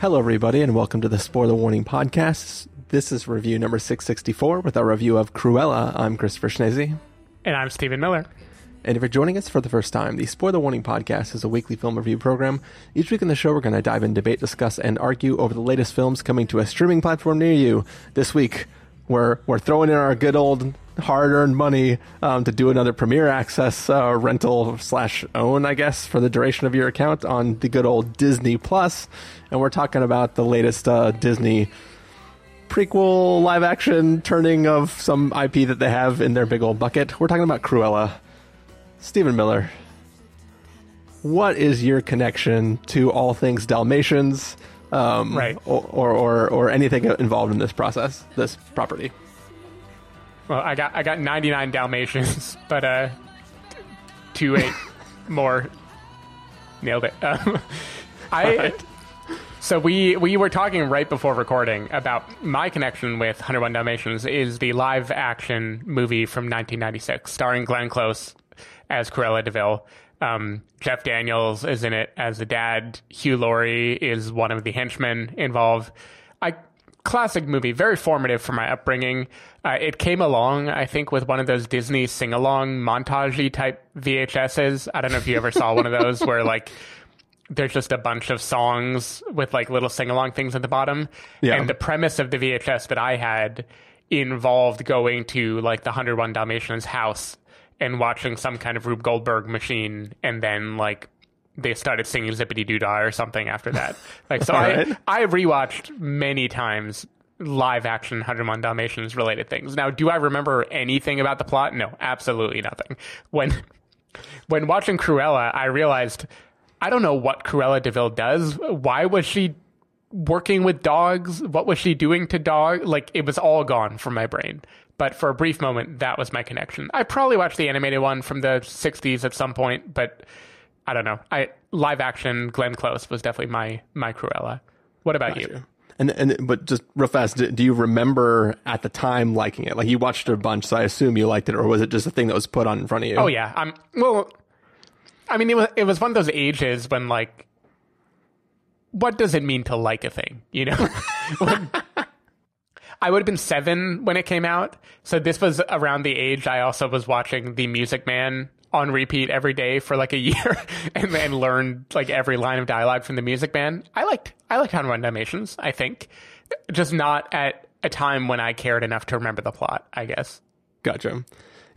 Hello, everybody, and welcome to the Spoiler Warning Podcast. This is review number 664 with our review of Cruella. I'm Christopher Schnese. And I'm Stephen Miller. And if you're joining us for the first time, the Spoiler Warning Podcast is a weekly film review program. Each week in the show, we're going to dive in, debate, discuss, and argue over the latest films coming to a streaming platform near you. This week, we're, we're throwing in our good old hard earned money um, to do another Premiere Access uh, rental slash own, I guess, for the duration of your account on the good old Disney Plus. And we're talking about the latest uh, Disney prequel live action turning of some IP that they have in their big old bucket. We're talking about Cruella. Stephen Miller, what is your connection to all things Dalmatians? Um, Right. Or, or, or, or anything involved in this process, this property? Well, I got I got 99 Dalmatians, but uh, two eight more. Nailed it. Um, I. Right. So we we were talking right before recording about my connection with 101 Dalmatians is the live action movie from 1996 starring Glenn Close as Cruella de Vil. Um, Jeff Daniels is in it as the dad. Hugh Laurie is one of the henchmen involved. I classic movie, very formative for my upbringing. Uh, it came along, I think, with one of those Disney sing along montagey type VHSs. I don't know if you ever saw one of those where like there's just a bunch of songs with like little sing along things at the bottom. Yeah. And the premise of the VHS that I had involved going to like the 101 Dalmatians house and watching some kind of Rube Goldberg machine and then like they started singing Zippity Doo Dah or something after that. Like so I Alright. I rewatched many times live action 101 Dalmatians related things. Now, do I remember anything about the plot? No, absolutely nothing. When when watching Cruella, I realized I don't know what Cruella de Vil does. Why was she working with dogs? What was she doing to dog? Like it was all gone from my brain. But for a brief moment, that was my connection. I probably watched the animated one from the '60s at some point, but I don't know. I live action Glenn Close was definitely my my Cruella. What about you? And, and but just real fast, do, do you remember at the time liking it? Like you watched it a bunch, so I assume you liked it, or was it just a thing that was put on in front of you? Oh yeah, I'm well. I mean, it was it was one of those ages when like, what does it mean to like a thing? You know, When- I would have been seven when it came out, so this was around the age I also was watching The Music Man on repeat every day for like a year, and then learned like every line of dialogue from The Music band. I liked I liked 101 Dalmatians. I think, just not at a time when I cared enough to remember the plot. I guess. Gotcha.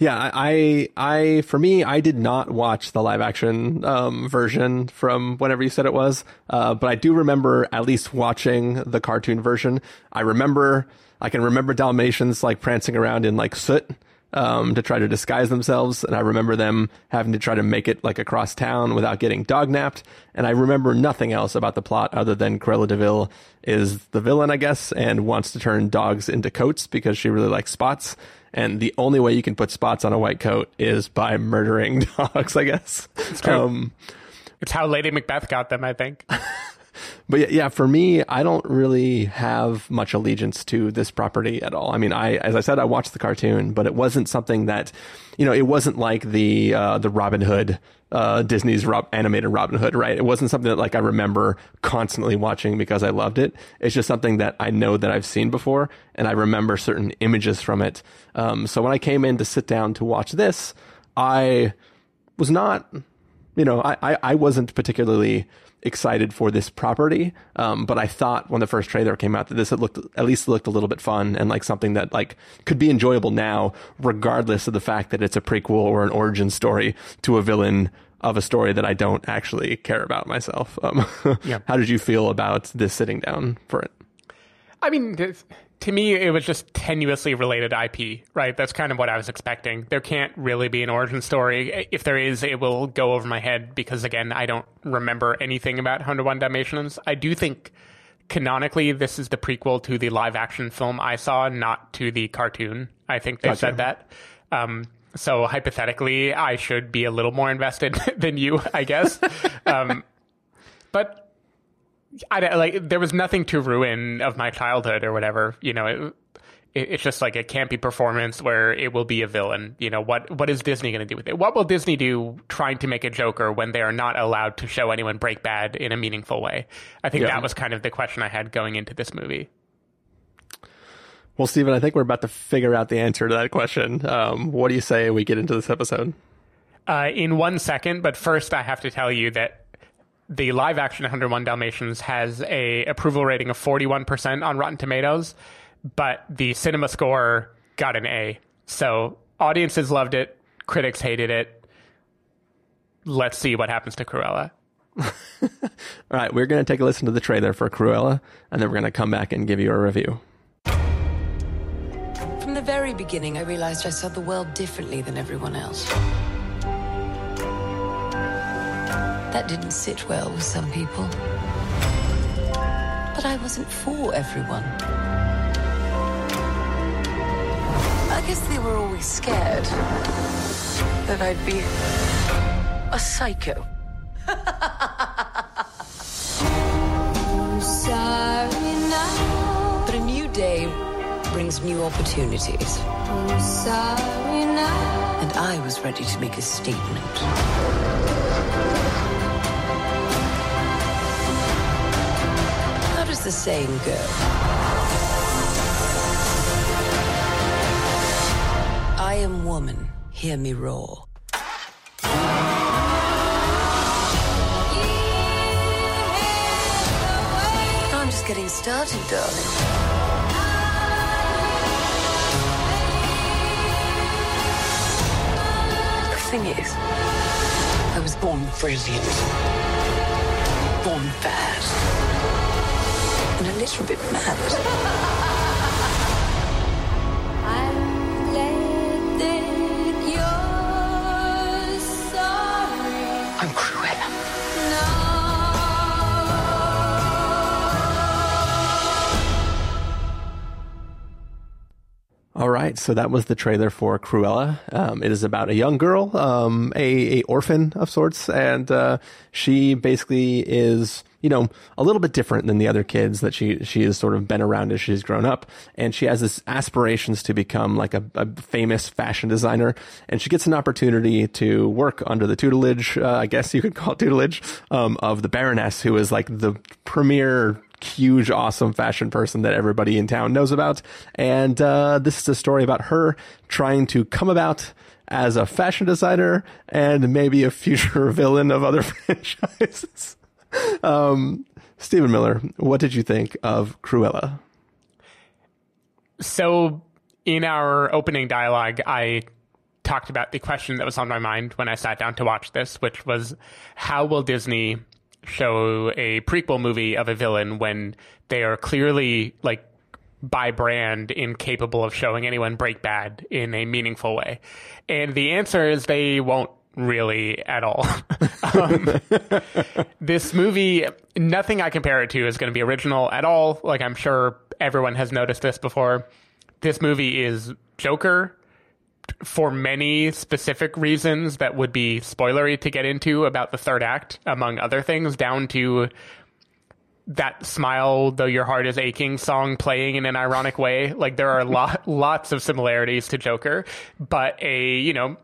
Yeah, I, I, I, for me, I did not watch the live action um, version from whenever you said it was, uh, but I do remember at least watching the cartoon version. I remember, I can remember Dalmatians like prancing around in like soot um, to try to disguise themselves, and I remember them having to try to make it like across town without getting dog napped. And I remember nothing else about the plot other than Cruella de Vil is the villain, I guess, and wants to turn dogs into coats because she really likes spots. And the only way you can put spots on a white coat is by murdering dogs, I guess. true. Um, It's how Lady Macbeth got them, I think. but yeah, for me, I don't really have much allegiance to this property at all. I mean, I, as I said, I watched the cartoon, but it wasn't something that, you know, it wasn't like the, uh, the Robin Hood, uh, Disney's Rob, animated Robin Hood, right? It wasn't something that like I remember constantly watching because I loved it. It's just something that I know that I've seen before and I remember certain images from it. Um, so when I came in to sit down to watch this, I was not you know, I, I, I wasn't particularly excited for this property, um, but I thought when the first trailer came out that this had looked at least looked a little bit fun and like something that like could be enjoyable now, regardless of the fact that it's a prequel or an origin story to a villain of a story that I don't actually care about myself. Um, Yeah. How did you feel about this sitting down for it? I mean, to me, it was just tenuously related IP, right? That's kind of what I was expecting. There can't really be an origin story. If there is, it will go over my head because, again, I don't remember anything about 101 Dalmatians. I do think canonically this is the prequel to the live action film I saw, not to the cartoon. I think they Gotcha. said that. Um, so hypothetically, I should be a little more invested than you, I guess. um, but I don't- like there was nothing to ruin of my childhood or whatever. You know, it, it, it's just like a campy performance where it will be a villain. You know, what what is Disney going to do with it? What will Disney do trying to make a Joker when they are not allowed to show anyone break bad in a meaningful way? I think Yeah. that was kind of the question I had going into this movie. Well, Stephen, I think we're about to figure out the answer to that question. Um, what do you say we get into this episode? Uh, in one second, but first I have to tell you that the live action 101 Dalmatians has a approval rating of 41% on Rotten Tomatoes, but the cinema score got an A. So audiences loved it, critics hated it. Let's see what happens to Cruella. All right, we're going to take a listen to the trailer for Cruella, and then we're going to come back and give you a review. From the very beginning, I realized I saw the world differently than everyone else. That didn't sit well with some people. But I wasn't for everyone. I guess they were always scared that I'd be a psycho. Sorry now, But a new day brings new opportunities. sorry now. And I was ready to make a statement. The saying go? I am woman, hear me roar. I'm just getting started, darling. The thing is, I was born brilliant, born bad, and a little bit mad. I'm glad that you're sorry I'm Cruella. All right, so that was the trailer for Cruella. Um, it is about a young girl, um, a, a orphan of sorts, and uh, she basically is, you know, a little bit different than the other kids that she she has sort of been around as she's grown up, and she has this aspirations to become like a, a famous fashion designer, and she gets an opportunity to work under the tutelage, uh, I guess you could call it tutelage, um, of the Baroness, who is like the premier huge, awesome fashion person that everybody in town knows about. And uh, this is a story about her trying to come about as a fashion designer and maybe a future villain of other franchises. Um, Stephen Miller, what did you think of Cruella? So, in our opening dialogue, I talked about the question that was on my mind when I sat down to watch this, which was how will Disney show a prequel movie of a villain when they are clearly, like, by brand, incapable of showing anyone break bad in a meaningful way? And the answer is they won't really at all. um, this movie, nothing I compare it to is going to be original at all. Like, I'm sure everyone has noticed this before. This movie is Joker for many specific reasons that would be spoilery to get into about the third act, among other things, down to that smile though your heart is aching song playing in an ironic way like there are lot, lots of similarities to joker but a you know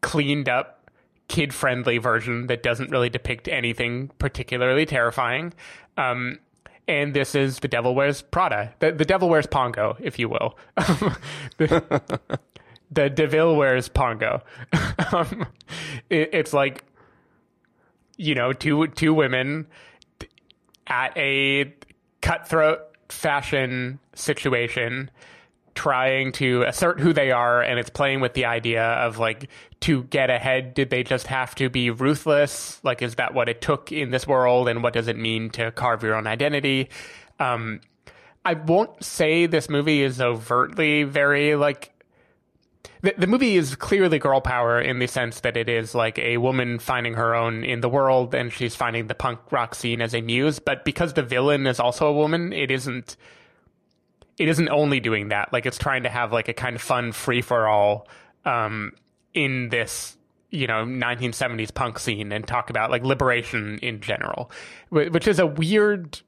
cleaned up kid friendly version that doesn't really depict anything particularly terrifying. Um, and this is the devil wears prada. The, the devil wears pongo if you will. The, the devil wears pongo. Um, it, it's like you know two two women at a cutthroat fashion situation trying to assert who they are and it's playing with the idea of like to get ahead did they just have to be ruthless? Like is that what it took in this world and what does it mean to carve your own identity? Um i won't say this movie is overtly very like the, the movie is clearly girl power in the sense that it is like a woman finding her own in the world and she's finding the punk rock scene as a muse but because the villain is also a woman it isn't it isn't only doing that. Like it's trying to have like a kind of fun free for all um in this you know 1970s punk scene and talk about like liberation in general, which is a weird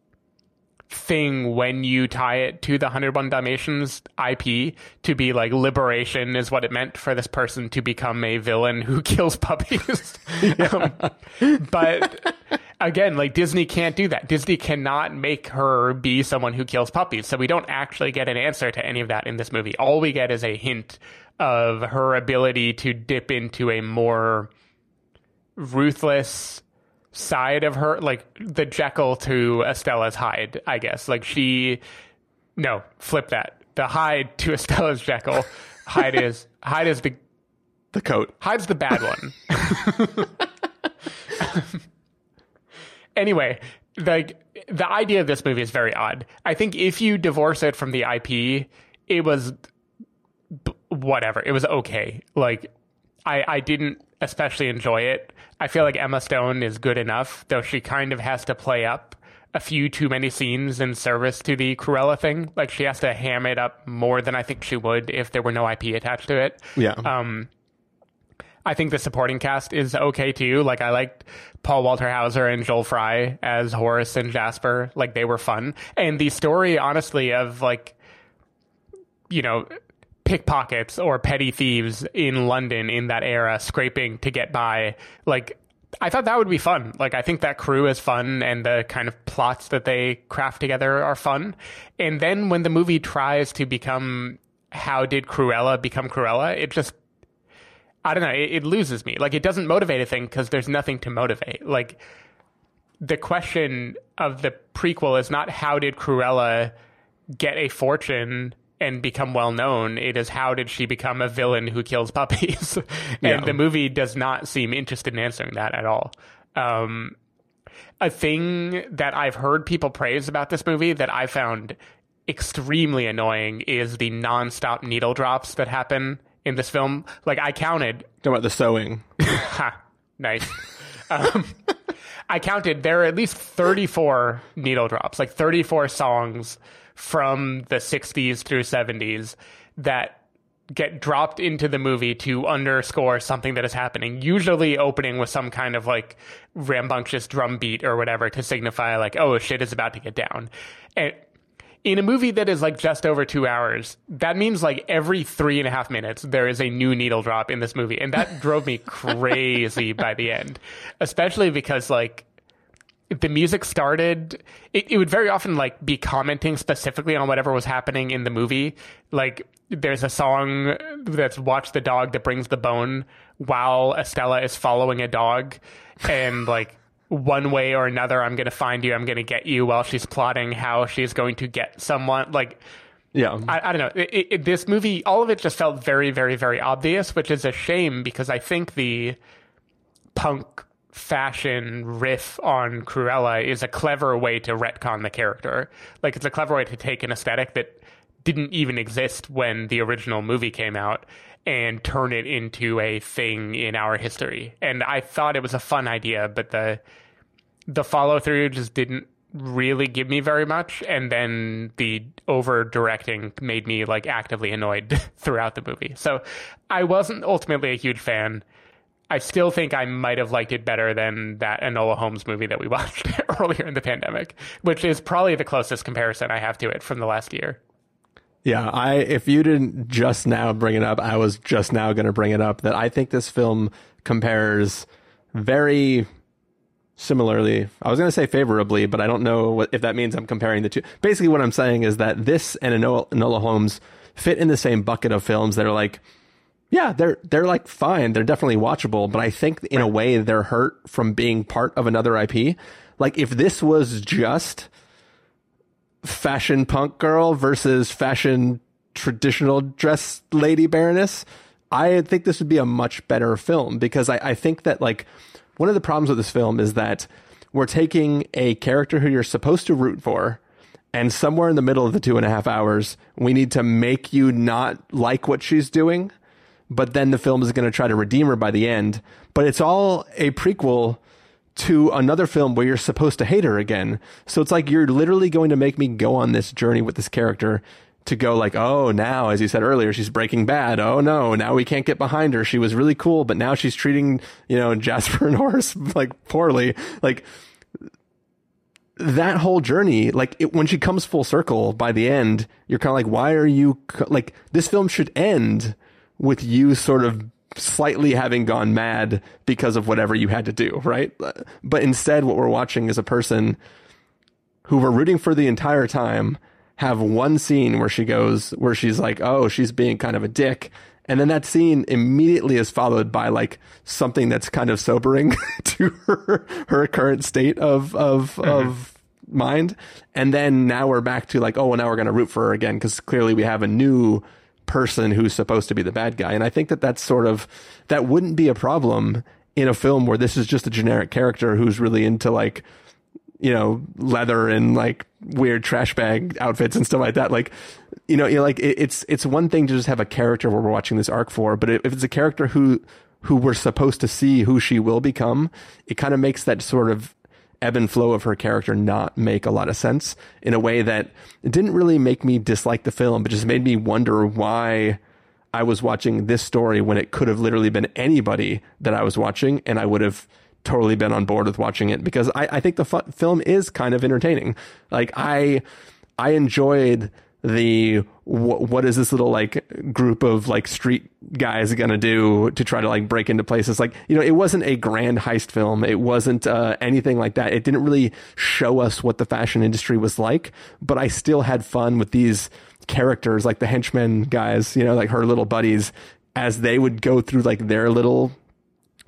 thing when you tie it to the 101 Dalmatians IP to be like liberation is what it meant for this person to become a villain who kills puppies. um, but again, like Disney can't do that. Disney cannot make her be someone who kills puppies. So we don't actually get an answer to any of that in this movie. All we get is a hint of her ability to dip into a more ruthless side of her, like the Jekyll to Estella's Hyde, I guess. Like she, no, flip that. The Hyde to Estella's Jekyll. Hyde is Hyde is the The coat. Hyde's the bad one. anyway, like the idea of this movie is very odd. I think if you divorce it from the IP, it was b- whatever. It was okay. Like I I didn't especially enjoy it. I feel like Emma Stone is good enough, though she kind of has to play up a few too many scenes in service to the Cruella thing. Like she has to ham it up more than I think she would if there were no IP attached to it. Yeah. Um, I think the supporting cast is okay too. Like I liked Paul Walter Hauser and Joel Fry as Horace and Jasper. Like they were fun. And the story, honestly, of like, you know, pickpockets or petty thieves in London in that era scraping to get by, like I thought that would be fun. Like I think that crew is fun and the kind of plots that they craft together are fun. And then when the movie tries to become how did Cruella become Cruella, it just I don't know. It, it loses me. Like it doesn't motivate a thing because there's nothing to motivate. Like the question of the prequel is not how did Cruella get a fortune and become well known. It is how did she become a villain who kills puppies? and Yeah. the movie does not seem interested in answering that at all. Um, a thing that I've heard people praise about this movie that I found extremely annoying is the nonstop needle drops that happen in this film. Like I counted Talking about the sewing. Ha, nice. um, I counted there are at least 34 needle drops, like 34 songs from the 60s through 70s that get dropped into the movie to underscore something that is happening, usually opening with some kind of like rambunctious drum beat or whatever to signify like, oh, shit is about to get down. And in a movie that is like just over two hours, that means like every three and a half minutes there is a new needle drop in this movie, and that drove me crazy by the end, especially because like the music started it, it would very often like be commenting specifically on whatever was happening in the movie. Like there's a song that's watch the dog that brings the bone while estella is following a dog. And like one way or another i'm gonna find you i'm gonna get you while she's plotting how she's going to get someone like Yeah. I, I don't know. It, it- this movie, all of it just felt very, very, very obvious, which is a shame because I think the punk fashion riff on Cruella is a clever way to retcon the character. Like, it's a clever way to take an aesthetic that didn't even exist when the original movie came out and turn it into a thing in our history. And I thought it was a fun idea, but the the follow through just didn't really give me very much. And then the over directing made me like actively annoyed throughout the movie. So i wasn't ultimately a huge fan. I still think i might have liked it better than that enola holmes movie that we watched earlier in the pandemic which is probably the closest comparison i have to it from the last year Yeah, I if you didn't just now bring it up, I was just now going to bring it up that I think this film compares very similarly. I was going to say favorably, but I don't know what, if that means I'm comparing the two. Basically, what I'm saying is that this and Enola, Enola Holmes fit in the same bucket of films that are like, yeah, they're they're like fine, they're definitely watchable, but I think in a way they're hurt from being part of another IP. Like if this was just fashion punk girl versus fashion traditional dress lady baroness, I think this would be a much better film because I, I think that like one of the problems with this film is that we're taking a character who you're supposed to root for and somewhere in the middle of the two and a half hours, we need to make you not like what she's doing. But then the film is going to try to redeem her by the end. But it's all a prequel to another film where you're supposed to hate her again. So it's like you're literally going to make me go on this journey with this character to go like, oh, now, as you said earlier, she's breaking bad. Oh no, now we can't get behind her. She was really cool, but now she's treating, you know, Jasper and Horace like poorly. Like that whole journey, like it, when she comes full circle by the end, you're kind of like, why are you like this film should end with you sort of slightly having gone mad because of whatever you had to do, right? But instead, what we're watching is a person who we're rooting for the entire time have one scene where she goes, where she's like, oh, she's being kind of a dick. And then that scene immediately is followed by like something that's kind of sobering to her, her current state of, of, mm-hmm. of mind. And then now we're back to like, oh, well, now we're going to root for her again because clearly we have a new person who's supposed to be the bad guy. And I think that that's sort of, that wouldn't be a problem in a film where this is just a generic character who's really into like, you know, leather and like weird trash bag outfits and stuff like that. Like, you know, you know like it, it's, it's one thing to just have a character where we're watching this arc for, but if it's a character who, who we're supposed to see who she will become, it kind of makes that sort of ebb and flow of her character not make a lot of sense in a way that didn't really make me dislike the film, but just made me wonder why I was watching this story when it could have literally been anybody that I was watching and I would have totally been on board with watching it because I, I think the film is kind of entertaining. Like I, I enjoyed the what, is this little like group of like street guys gonna do to try to like break into places? Like you know it wasn't a grand heist film. It wasn't uh, anything like that. It didn't really show us what the fashion industry was like but i still had fun with these characters like the henchmen guys you know like her little buddies as they would go through like their little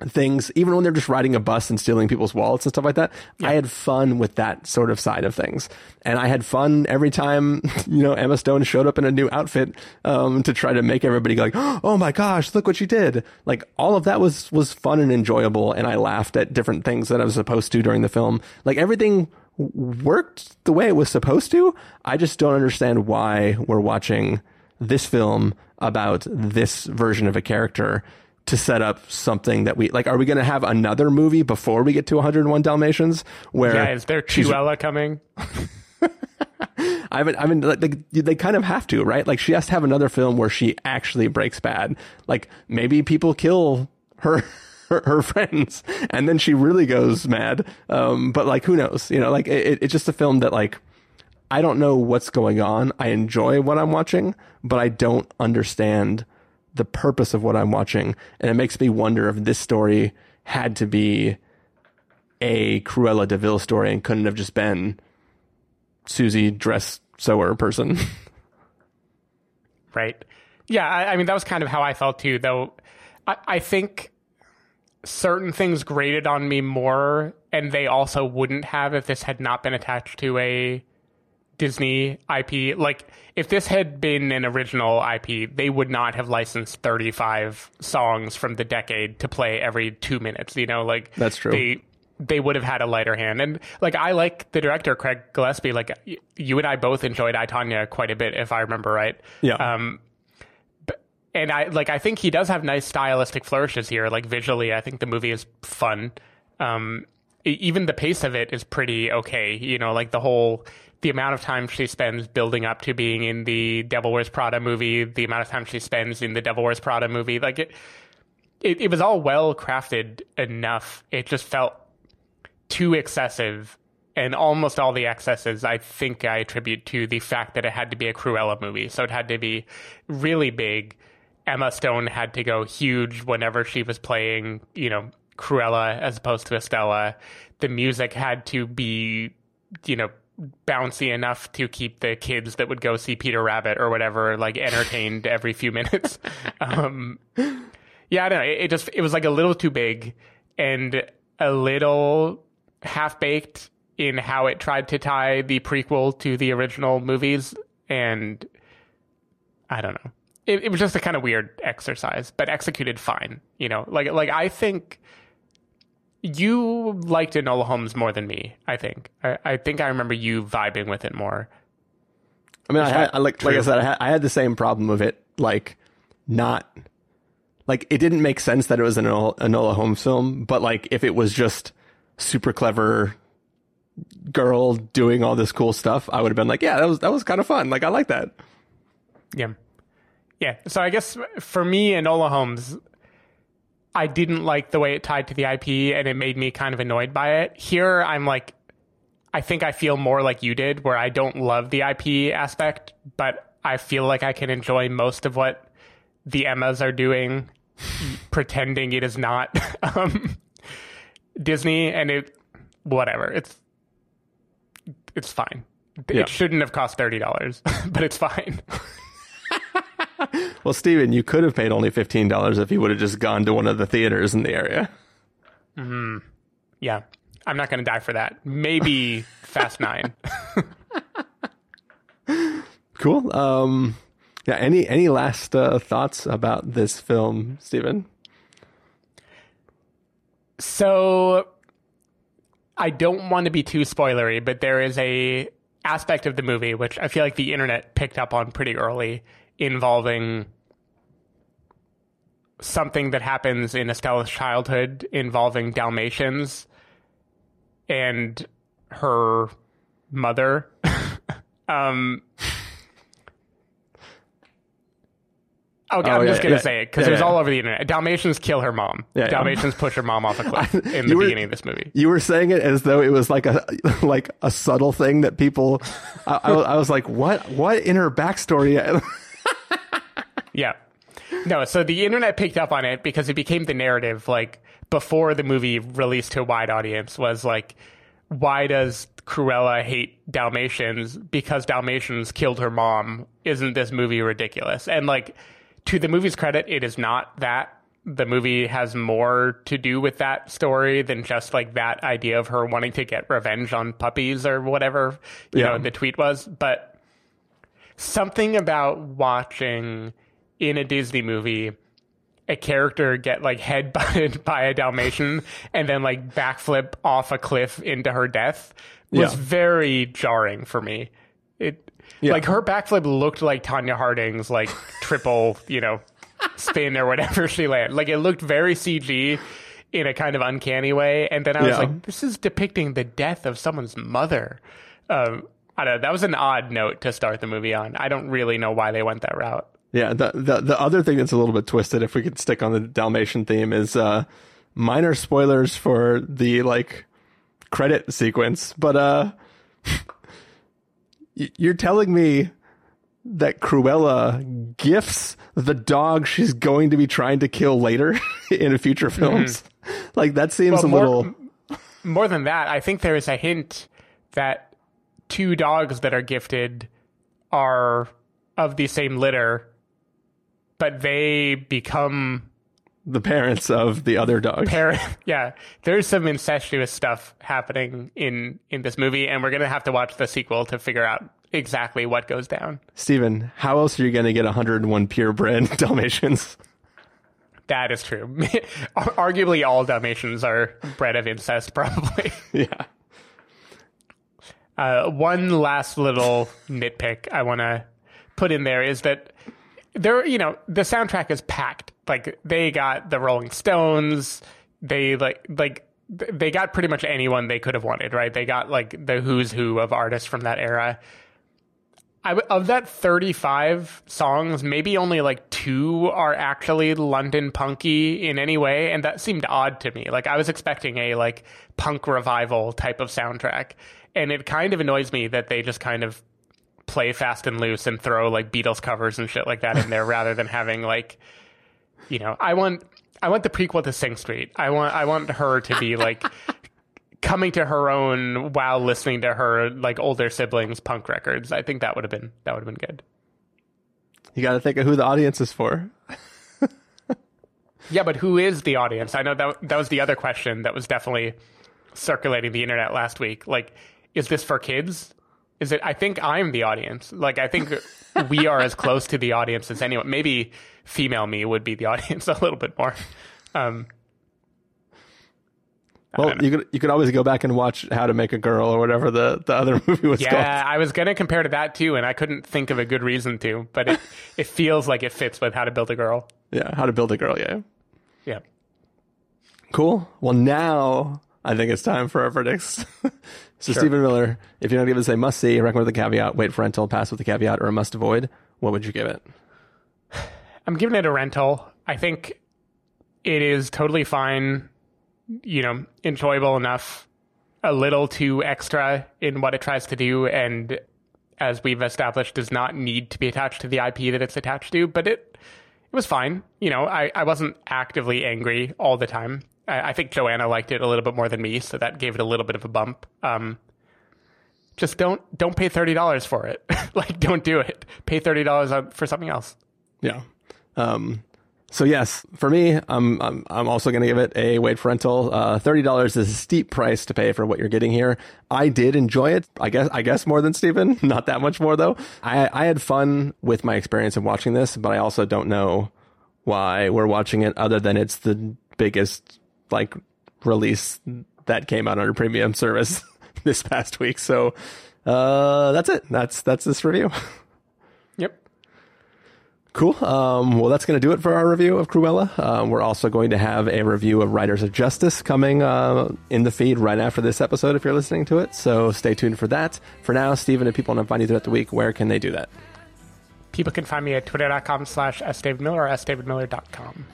things, even when they're just riding a bus and stealing people's wallets and stuff like that. Yeah. I had fun with that sort of side of things. And I had fun every time, you know, Emma Stone showed up in a new outfit, um, to try to make everybody go like, Oh my gosh, look what she did. Like all of that was, was fun and enjoyable. And I laughed at different things that I was supposed to during the film. Like everything worked the way it was supposed to. I just don't understand why we're watching this film about this version of a character to set up something that we like. Are we going to have another movie before we get to 101 Dalmatians? Where yeah, is there Cruella coming? I mean, I mean, like, they, kind of have to, right? Like, she has to have another film where she actually breaks bad. Like, maybe people kill her. Her, her friends, and then she really goes mad. Um, but like, who knows? You know, like it, it's just a film that like I don't know what's going on. I enjoy what I'm watching, but I don't understand the purpose of what I'm watching. And it makes me wonder if this story had to be a Cruella de Vil story and couldn't have just been Susie dress sewer person. right. Yeah, I, I, mean that was kind of how I felt too, though I, I think certain things grated on me more and they also wouldn't have if this had not been attached to a Disney IP. Like, if this had been an original IP, they would not have licensed 35 songs from the decade to play every two minutes. You know, like that's true. They they would have had a lighter hand. And like, I like the director Craig Gillespie. Like, you and I both enjoyed I Tonya quite a bit, if I remember right. Yeah. Um, and I like. I think he does have nice stylistic flourishes here. Like visually, I think the movie is fun. Um, even the pace of it is pretty okay. You know, like the whole the amount of time she spends building up to being in the Devil Wears Prada movie, the amount of time she spends in the Devil Wears Prada movie, like it, it, it was all well crafted enough. It just felt too excessive. And almost all the excesses, I think I attribute to the fact that it had to be a Cruella movie. So it had to be really big. Emma Stone had to go huge whenever she was playing, you know, Cruella as opposed to Estella. The music had to be, you know, bouncy enough to keep the kids that would go see Peter Rabbit or whatever like entertained every few minutes. Um, yeah, I don't know. It, it, just it was like a little too big and a little half baked in how it tried to tie the prequel to the original movies, and I don't know. It, it was just a kind of weird exercise, but executed fine. You know, like like I think you liked Enola Holmes more than me. I think. I, I think I remember you vibing with it more. I mean, I had, like like I said, I had, I had the same problem of it. Like, not like it didn't make sense that it was an Enola Holmes film, but like if it was just super clever girl doing all this cool stuff, I would have been like, yeah, that was that was kind of fun. Like I like that. Yeah. Yeah. So I guess for me, Enola Holmes, I didn't like the way it tied to the IP and it made me kind of annoyed by it. Here, I'm like, I think I feel more like you did, where I don't love the IP aspect, but I feel like I can enjoy most of what the Emmas are doing, pretending it is not um, Disney, and it, whatever. It's, it's fine. Yeah. It shouldn't have cost thirty dollars, but it's fine. Well, Stephen, you could have paid only fifteen dollars if you would have just gone to one of the theaters in the area. Yeah, I'm not going to die for that. Maybe Fast Nine. Cool. Um, yeah. Any any last uh, thoughts about this film, Stephen? So I don't want to be too spoilery, but there is a aspect of the movie which I feel like the internet picked up on pretty early involving something that happens in Estella's childhood involving Dalmatians and her mother. um Okay, Oh, I'm yeah, just gonna yeah. say it because Yeah, it was all over the internet. Dalmatians kill her mom. Dalmatians push her mom off a cliff in the were- beginning of this movie. You were saying it as though it was like a like a subtle thing that people. I, I, I was like, what what in her backstory? Yeah. No, so the internet picked up on it because it became the narrative like before the movie released to a wide audience was like why does Cruella hate Dalmatians because Dalmatians killed her mom? Isn't this movie ridiculous? And like to the movie's credit, it is not that. The movie has more to do with that story than just like that idea of her wanting to get revenge on puppies or whatever, you Yeah. know, the tweet was. But something about watching in a Disney movie a character get like head butted by a Dalmatian and then like backflip off a cliff into her death was Yeah. very jarring for me. It Yeah. like her backflip looked like Tonya Harding's like triple, you know, spin or whatever she landed. Like it looked very CG in a kind of uncanny way. And then I was Yeah. like, this is depicting the death of someone's mother. Um, I don't know. That was an odd note to start the movie on. I don't really know why they went that route. Yeah, the, the the other thing that's a little bit twisted, if we could stick on the Dalmatian theme, is uh, minor spoilers for the like credit sequence. But uh, you're telling me that Cruella gifts the dog she's going to be trying to kill later in future films. Like that seems Mm-hmm. Well, a more- little. More than that, I think there is a hint that two dogs that are gifted are of the same litter, but they become the parents of the other dog. parent. yeah, there's some incestuous stuff happening in in this movie, and we're gonna have to watch the sequel to figure out exactly what goes down. Stephen, how else are you going to get 101 purebred Dalmatians? That is true. Arguably, all Dalmatians are bred of incest, probably. yeah. Uh, one last little nitpick I want to put in there is that there, you know, the soundtrack is packed. Like they got the Rolling Stones, they like like they got pretty much anyone they could have wanted, right? They got like the who's who of artists from that era. I of that 35 songs, maybe only like two are actually London punky in any way, and that seemed odd to me. Like I was expecting a like punk revival type of soundtrack, and it kind of annoys me that they just kind of play fast and loose and throw like Beatles covers and shit like that in there rather than having like, you know, I want I want the prequel to Sing Street. I want I want her to be like coming to her own while listening to her like older siblings punk records. I think that would have been that would have been good. You got to think of who the audience is for. Yeah, but who is the audience? I know that that was the other question that was definitely circulating the internet last week. Like, is this for kids? Is it? I think I'm the audience. Like, I think we are as close to the audience as anyone. Maybe female me would be the audience a little bit more. Um, Well, you could you could always go back and watch How to Make a Girl or whatever the, the other movie was yeah, called. I was gonna compare to that too, and I couldn't think of a good reason to. But it it feels like it fits with How to Build a Girl. Yeah, How to Build a Girl. Yeah, Yeah. cool. Well, now I think it's time for our verdicts. so, Stephen Miller, if you're going to us a must see, recommend with a caveat, wait for rental, pass with a caveat, or a must avoid, what would you give it? I'm giving it a rental. I think it is totally fine, you know, enjoyable enough, a little too extra in what it tries to do, and as we've established, does not need to be attached to the IP that it's attached to, but it it was fine. You know, I, I wasn't actively angry all the time. I, I think Joanna liked it a little bit more than me, so that gave it a little bit of a bump. Um, just don't don't pay thirty dollars for it. like, don't do it. Pay thirty dollars for something else. Yeah. Um, so yes, for me, I'm I'm, I'm also going to give it a wait for rental. Uh, Thirty dollars is a steep price to pay for what you're getting here. I did enjoy it. I guess I guess more than Stephen. Not that much more though. I I had fun with my experience of watching this, but I also don't know why we're watching it other than it's the biggest like release that came out on under premium service this past week. So uh, that's it. That's that's this review. Yep. Cool. Um, well, that's going to do it for our review of Cruella. Um, we're also going to have a review of Riders of Justice coming uh, in the feed right after this episode if you're listening to it. So stay tuned for that. For now, Stephen, if people want to find you throughout the week, where can they do that? People can find me at twitter.com slash sdavidmiller or sdavidmiller.com.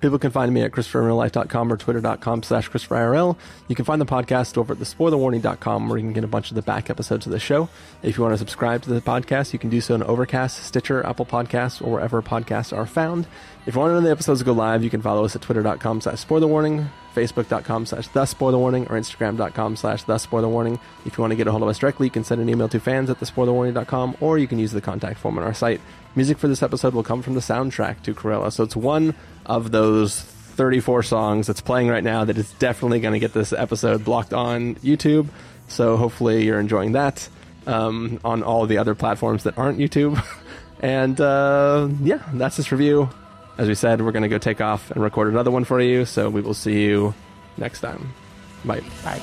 People can find me at ChristopherRealLife.com or Twitter.com slash ChristopherIRL. You can find the podcast over at thespoilerwarning.com where you can get a bunch of the back episodes of the show. If you want to subscribe to the podcast, you can do so on Overcast, Stitcher, Apple Podcasts, or wherever podcasts are found. If you want to know the episodes go live, you can follow us at Twitter.com slash SpoilerWarning, Facebook.com slash The Spoilerwarning, or Instagram.com slash The Spoilerwarning. If you want to get a hold of us directly, you can send an email to fans at thespoilerwarning.com, or you can use the contact form on our site. Music for this episode will come from the soundtrack to Cruella, so it's one of those 34 songs that's playing right now that is definitely going to get this episode blocked on YouTube. So hopefully you're enjoying that um, on all the other platforms that aren't YouTube. and uh, yeah, that's this review. As we said, we're going to go take off and record another one for you. So we will see you next time. Bye. Bye.